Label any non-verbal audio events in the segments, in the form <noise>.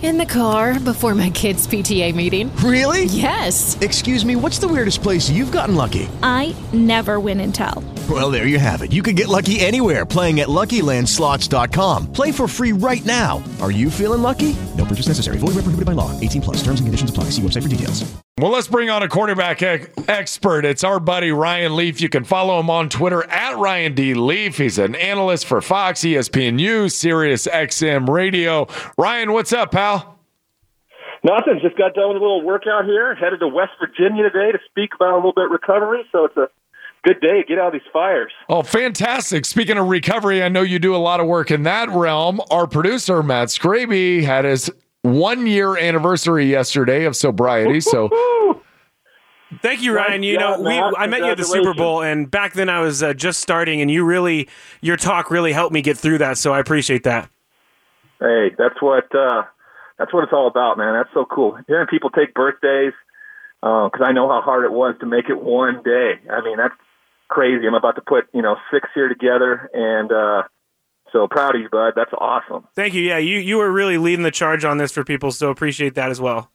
In the car before my kids' PTA meeting. Really? Yes. Excuse me, what's the weirdest place you've gotten lucky? I never win and tell. Well, there you have it. You can get lucky anywhere playing at LuckyLandSlots.com. Play for free right now. Are you feeling lucky? No purchase necessary. Void where prohibited by law. 18 plus. Terms and conditions apply. See website for details. Well, let's bring on a quarterback ec- expert. It's our buddy Ryan Leaf. You can follow him on Twitter at Ryan D. Leaf. He's an analyst for Fox, ESPN News, Sirius XM Radio. Ryan, what's up, pal? Nothing. Just got done with a little workout here. Headed to West Virginia today to speak about a little bit recovery. So it's a good day. Get out of these fires. Oh, fantastic. Speaking of recovery, I know you do a lot of work in that realm. Our producer, Matt Scraby, had his one year anniversary yesterday of sobriety. So Thank you, Ryan. You know, we I met you at the Super. Bowl, and back then I was uh, just starting, and you really, your talk really helped me get through that. So I appreciate that. Hey, that's what uh, that's what it's all about, man. That's so cool. Hearing people take birthdays because I know how hard it was to make it one day. I mean, that's crazy. I'm about to put you know six here together, and uh, so proud of you, bud. That's awesome. Thank you. Yeah, you you were really leading the charge on this for people, so appreciate that as well.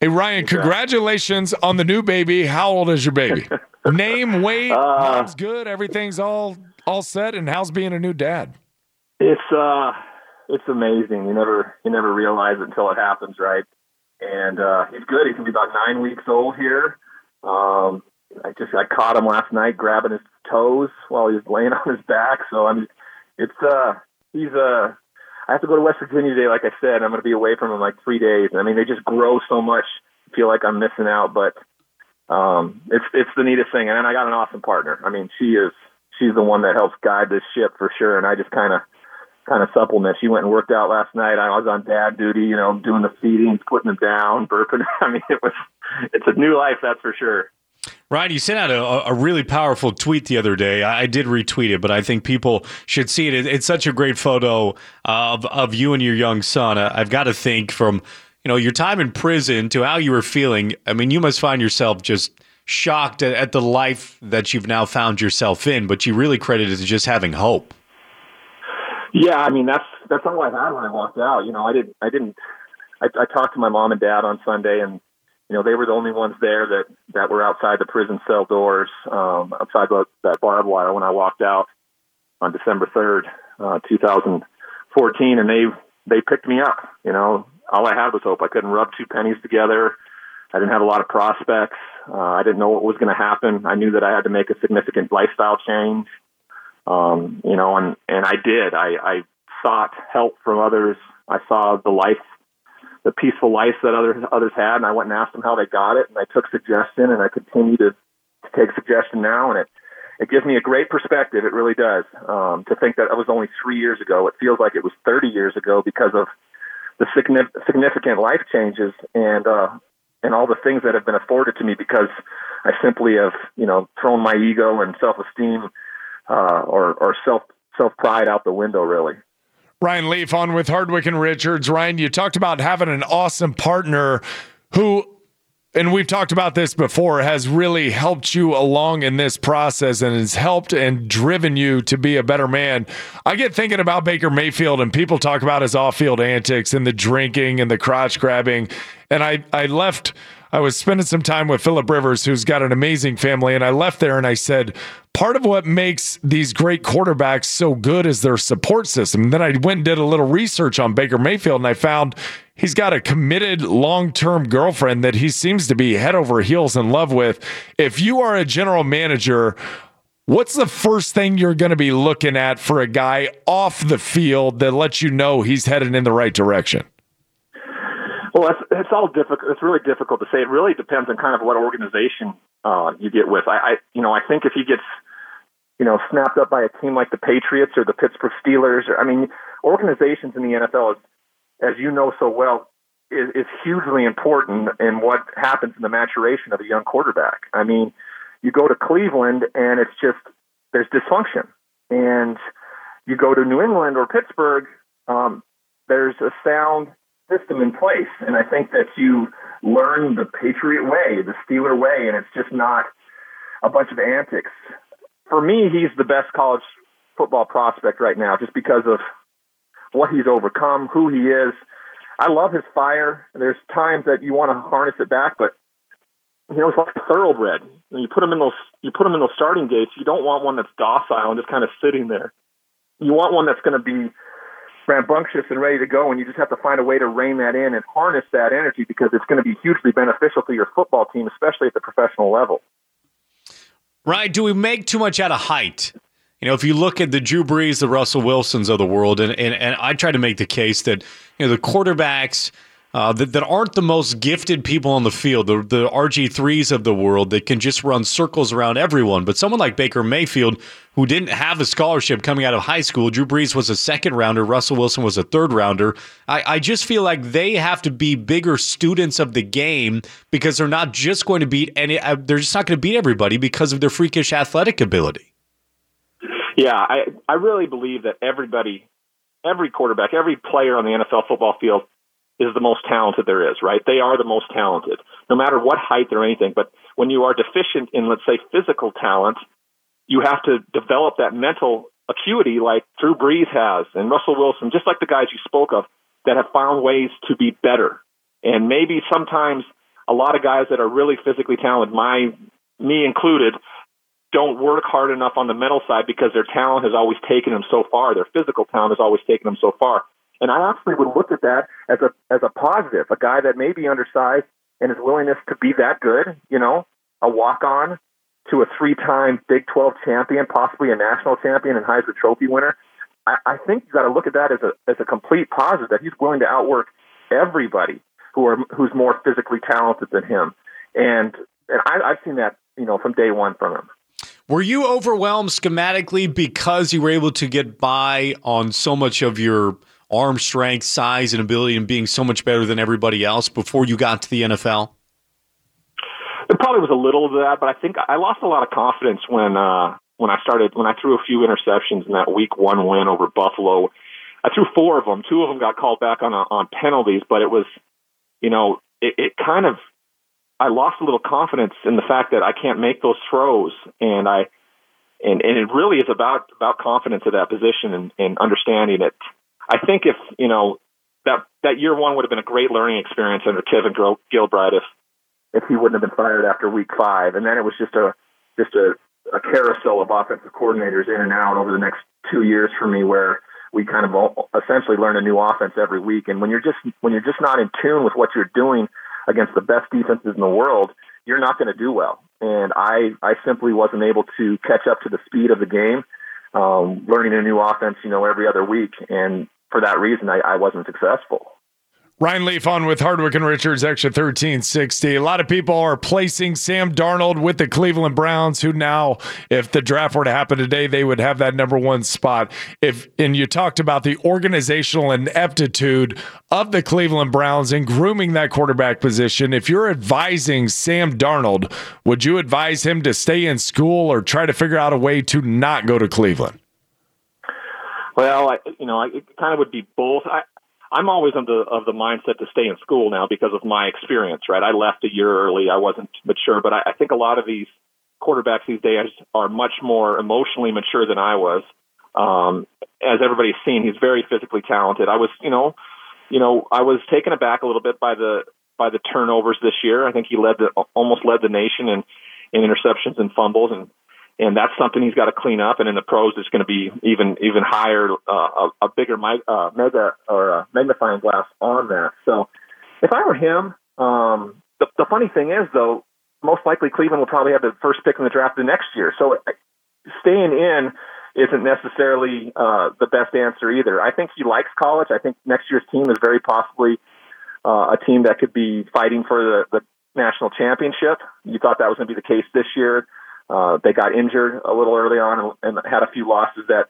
Hey Ryan, congratulations on the new baby. How old is your baby? <laughs> Name, weight, Uh, mom's good, everything's all all set, and how's being a new dad? It's uh, it's amazing. You never you never realize it until it happens, right? And uh, he's good. He's gonna be about nine weeks old here. Um, I just I caught him last night grabbing his toes while he was laying <laughs> on his back. So I mean, it's uh, he's uh, I have to go to West Virginia today, like I said. I'm gonna be away from him like three days. I mean, they just grow so much. I feel like I'm missing out, but um, it's it's the neatest thing. And then I got an awesome partner. I mean, she is she's the one that helps guide this ship for sure. And I just kind of kind of supplement. She went and worked out last night. I was on dad duty, you know, doing the feeding, putting them down, <laughs> burping. I mean, it was it's a new life, that's for sure. Ryan, you sent out a, a really powerful tweet the other day. I, I did retweet it, but I think people should see it. it it's such a great photo uh, of of you and your young son. I, I've got to think from you know your time in prison to how you were feeling. I mean, you must find yourself just shocked at, at the life that you've now found yourself in. But you really credit it to just having hope. Yeah, I mean that's that's all I had when I walked out. You know, I didn't I didn't I, I talked to my mom and dad on Sunday, and you know they were the only ones there that that were outside the prison cell doors, um, outside the, that barbed wire when I walked out on December third, uh, 2014, and they they picked me up. You know, all I had was hope. I couldn't rub two pennies together. I didn't have a lot of prospects. Uh, I didn't know what was going to happen. I knew that I had to make a significant lifestyle change um, you know, and and I did. I, I sought help from others. I saw the life, the peaceful life that others others had, and I went and asked them how they got it, and I took suggestion, and I continue to, to take suggestion now, and it it gives me a great perspective. It really does. Um, to think that it was only three years ago, it feels like it was 30 years ago because of the significant significant life changes and uh, and all the things that have been afforded to me because I simply have you know thrown my ego and self esteem uh, or or self self pride out the window. Really. Ryan Leaf on with Hardwick and Richards. Ryan, you talked about having an awesome partner who, and we've talked about this before, has really helped you along in this process and has helped and driven you to be a better man. I get thinking about Baker Mayfield, and people talk about his off field antics and the drinking and the crotch grabbing. And I, I left. I was spending some time with Philip Rivers, who's got an amazing family, and I left there and I said, part of what makes these great quarterbacks so good is their support system. And then I went and did a little research on Baker Mayfield, and I found he's got a committed long term girlfriend that he seems to be head over heels in love with. If you are a general manager, What's the first thing you're going to be looking at for a guy off the field that lets you know he's headed in the right direction? Well, it's, it's all difficult. It's really difficult to say. It really depends on kind of what organization uh, you get with. I, I, you know, I think if he gets, you know, snapped up by a team like the Patriots or the Pittsburgh Steelers, or I mean, organizations in the NFL, is, as you know so well, is, is hugely important in what happens in the maturation of a young quarterback. I mean, you go to Cleveland and it's just there's dysfunction, and you go to New England or Pittsburgh, um, there's a sound system in place, and I think that you learn the Patriot way, the Steeler way, and it's just not a bunch of antics. For me, he's the best college football prospect right now, just because of what he's overcome, who he is. I love his fire. There's times that you want to harness it back, but you know, it's like a thoroughbred. When you put him in those, you put him in those starting gates. You don't want one that's docile and just kind of sitting there. You want one that's going to be rambunctious and ready to go, and you just have to find a way to rein that in and harness that energy because it's going to be hugely beneficial to your football team, especially at the professional level. Right? Do we make too much out of height? You know, if you look at the Drew Brees, the Russell Wilsons of the world, and, and, and I try to make the case that, you know, the quarterbacks uh, that, that aren't the most gifted people on the field, the, the RG3s of the world that can just run circles around everyone. But someone like Baker Mayfield, who didn't have a scholarship coming out of high school, Drew Brees was a second rounder, Russell Wilson was a third rounder. I, I just feel like they have to be bigger students of the game because they're not just going to beat any, uh, they're just not going to beat everybody because of their freakish athletic ability. Yeah, I I really believe that everybody, every quarterback, every player on the NFL football field is the most talented there is, right? They are the most talented, no matter what height or anything. But when you are deficient in, let's say, physical talent, you have to develop that mental acuity like Drew Brees has and Russell Wilson, just like the guys you spoke of that have found ways to be better. And maybe sometimes a lot of guys that are really physically talented, my me included, don't work hard enough on the mental side because their talent has always taken them so far. Their physical talent has always taken them so far. And I actually would look at that as a as a positive. A guy that may be undersized and his willingness to be that good, you know, a walk on to a three time Big Twelve champion, possibly a national champion and Heisman Trophy winner. I, I think you got to look at that as a as a complete positive that he's willing to outwork everybody who are who's more physically talented than him. And and I, I've seen that you know from day one from him. Were you overwhelmed schematically because you were able to get by on so much of your arm strength, size, and ability, and being so much better than everybody else before you got to the NFL? It probably was a little of that, but I think I lost a lot of confidence when uh, when I started when I threw a few interceptions in that Week One win over Buffalo. I threw four of them. Two of them got called back on a, on penalties, but it was, you know, it, it kind of I lost a little confidence in the fact that I can't make those throws, and I and and it really is about about confidence at that position and, and understanding it. I think if you know that that year one would have been a great learning experience under Kevin Gilbride if if he wouldn't have been fired after week five, and then it was just a just a, a carousel of offensive coordinators in and out over the next two years for me, where we kind of essentially learn a new offense every week. And when you're just when you're just not in tune with what you're doing against the best defenses in the world, you're not going to do well. And I, I simply wasn't able to catch up to the speed of the game, um, learning a new offense, you know, every other week. And for that reason, I, I wasn't successful. Ryan Leaf on with Hardwick and Richards, XTRA 1360. A lot of people are placing Sam Darnold with the Cleveland Browns, who now, if the draft were to happen today, they would have that number one spot. If and you talked about the organizational ineptitude of the Cleveland Browns in grooming that quarterback position. If you're advising Sam Darnold, would you advise him to stay in school or try to figure out a way to not go to Cleveland? Well, I, you know, it kind of would be both. I, I'm always of the of the mindset to stay in school now because of my experience. Right, I left a year early. I wasn't mature, but I, I think a lot of these quarterbacks these days are much more emotionally mature than I was. Um, as everybody's seen, he's very physically talented. I was, you know, you know, I was taken aback a little bit by the by the turnovers this year. I think he led the almost led the nation in in interceptions and fumbles, and and that's something he's got to clean up. And in the pros, it's going to be even even higher, uh, a, a bigger uh, mega or a magnifying glass on that. So if I were him, um, the, the funny thing is though, most likely Cleveland will probably have the first pick in the draft the next year. So staying in isn't necessarily uh, the best answer either. I think he likes college. I think next year's team is very possibly uh, a team that could be fighting for the, the national championship. You thought that was going to be the case this year. Uh, they got injured a little early on and, and had a few losses that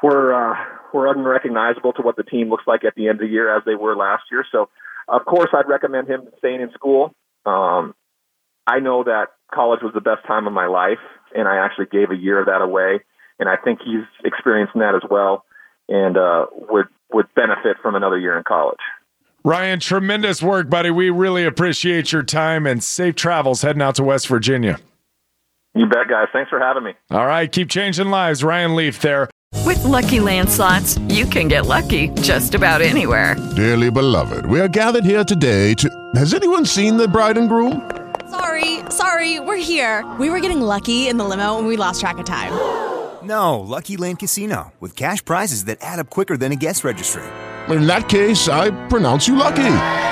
were uh, were unrecognizable to what the team looks like at the end of the year as they were last year. So, of course, I'd recommend him staying in school. Um, I know that college was the best time of my life, and I actually gave a year of that away, and I think he's experiencing that as well, and uh, would would benefit from another year in college. Ryan, tremendous work, buddy. We really appreciate your time and safe travels heading out to West Virginia. You bet, guys. Thanks for having me. All right, keep changing lives. Ryan Leaf there. With lucky landslots, you can get lucky just about anywhere. Dearly beloved, we are gathered here today to. Has anyone seen the bride and groom? Sorry, sorry, we're here. We were getting lucky in the limo and we lost track of time. <gasps> No, Lucky Land Casino, with cash prizes that add up quicker than a guest registry. In that case, I pronounce you lucky.